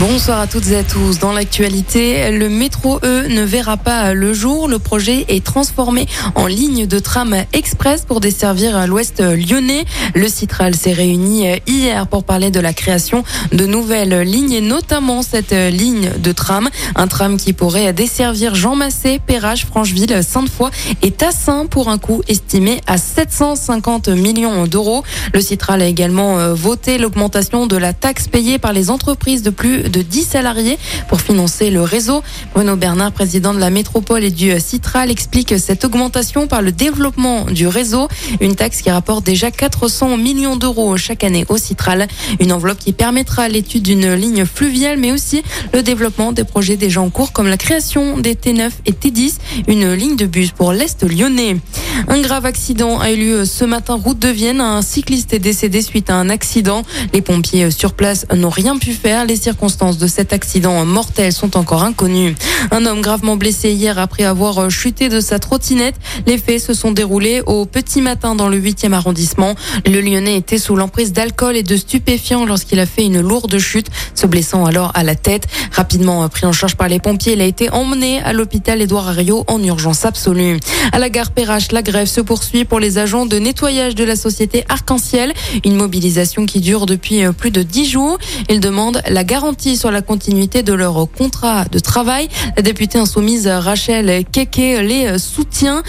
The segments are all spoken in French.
Bonsoir à toutes et à tous. Dans l'actualité, le métro E ne verra pas le jour. Le projet est transformé en ligne de tram express pour desservir l'ouest lyonnais. Le Citral s'est réuni hier pour parler de la création de nouvelles lignes et notamment cette ligne de tram. Un tram qui pourrait desservir Jean Massé, Perrache, Francheville, Sainte-Foy et Tassin pour un coût estimé à 750 millions d'euros. Le Citral a également voté l'augmentation de la taxe payée par les entreprises de plus de 10 salariés pour financer le réseau. Bruno Bernard, président de la métropole et du Citral, explique cette augmentation par le développement du réseau. Une taxe qui rapporte déjà 400 millions d'euros chaque année au Citral. Une enveloppe qui permettra l'étude d'une ligne fluviale, mais aussi le développement des projets déjà en cours, comme la création des T9 et T10, une ligne de bus pour l'Est lyonnais. Un grave accident a eu lieu ce matin route de Vienne. Un cycliste est décédé suite à un accident. Les pompiers sur place n'ont rien pu faire. Les circonstances de cet accident mortel sont encore inconnues. Un homme gravement blessé hier après avoir chuté de sa trottinette. Les faits se sont déroulés au petit matin dans le 8e arrondissement. Le Lyonnais était sous l'emprise d'alcool et de stupéfiants lorsqu'il a fait une lourde chute, se blessant alors à la tête. Rapidement pris en charge par les pompiers, il a été emmené à l'hôpital Édouard Herriot en urgence absolue. À la gare Perrache, la grève se poursuit pour les agents de nettoyage de la société Arc-en-Ciel. Une mobilisation qui dure depuis plus de dix jours. Ils demandent la garantie sur la continuité de leur contrat de travail. La députée insoumise Rachel Keke les soutient.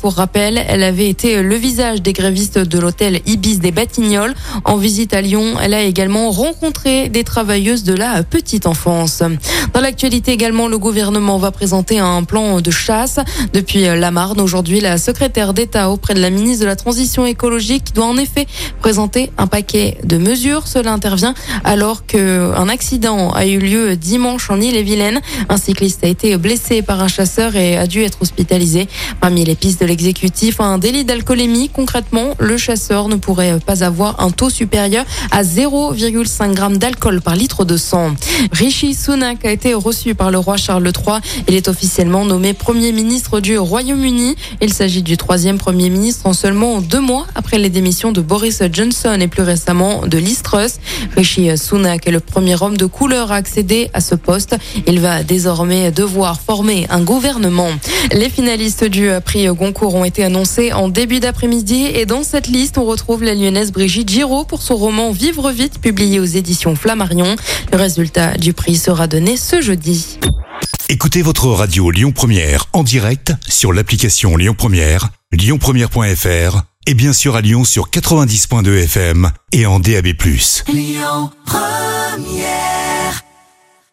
Pour rappel, elle avait été le visage des grévistes de l'hôtel Ibis des Batignolles. En visite à Lyon, elle a également rencontré des travailleuses de la petite enfance. Dans l'actualité également, le gouvernement va présenter un plan de chasse. Depuis la Marne, aujourd'hui, la secrétaire d'État auprès de la ministre de la Transition écologique doit en effet présenter un paquet de mesures. Cela intervient alors qu'un accident a eu lieu dimanche en Ille-et-Vilaine. Un cycliste a été blessé par un chasseur et a dû être hospitalisé. Parmi les pistes de l'exécutif, un délit d'alcoolémie. Concrètement, le chasseur ne pourrait pas avoir un taux supérieur à 0,5 g d'alcool par litre de sang. Rishi Sunak a été reçu par le roi Charles III. Il est officiellement nommé Premier ministre du Royaume-Uni. Il s'agit du troisième Premier ministre en seulement deux mois après les démissions de Boris Johnson et plus récemment de Liz Truss. Rishi Sunak est le premier homme de couleur à accéder à ce poste. Il va désormais devoir former un gouvernement. Les finalistes du prix Goncourt ont été annoncés en début d'après-midi et dans cette liste, on retrouve la lyonnaise Brigitte Giraud pour son roman Vivre vite publié aux éditions Flammarion. Le résultat du prix sera donné ce jeudi. Écoutez votre radio Lyon Première en direct sur l'application Lyon Première, lyonpremière.fr et bien sûr à Lyon sur 90.2 FM et en DAB+. Lyon Première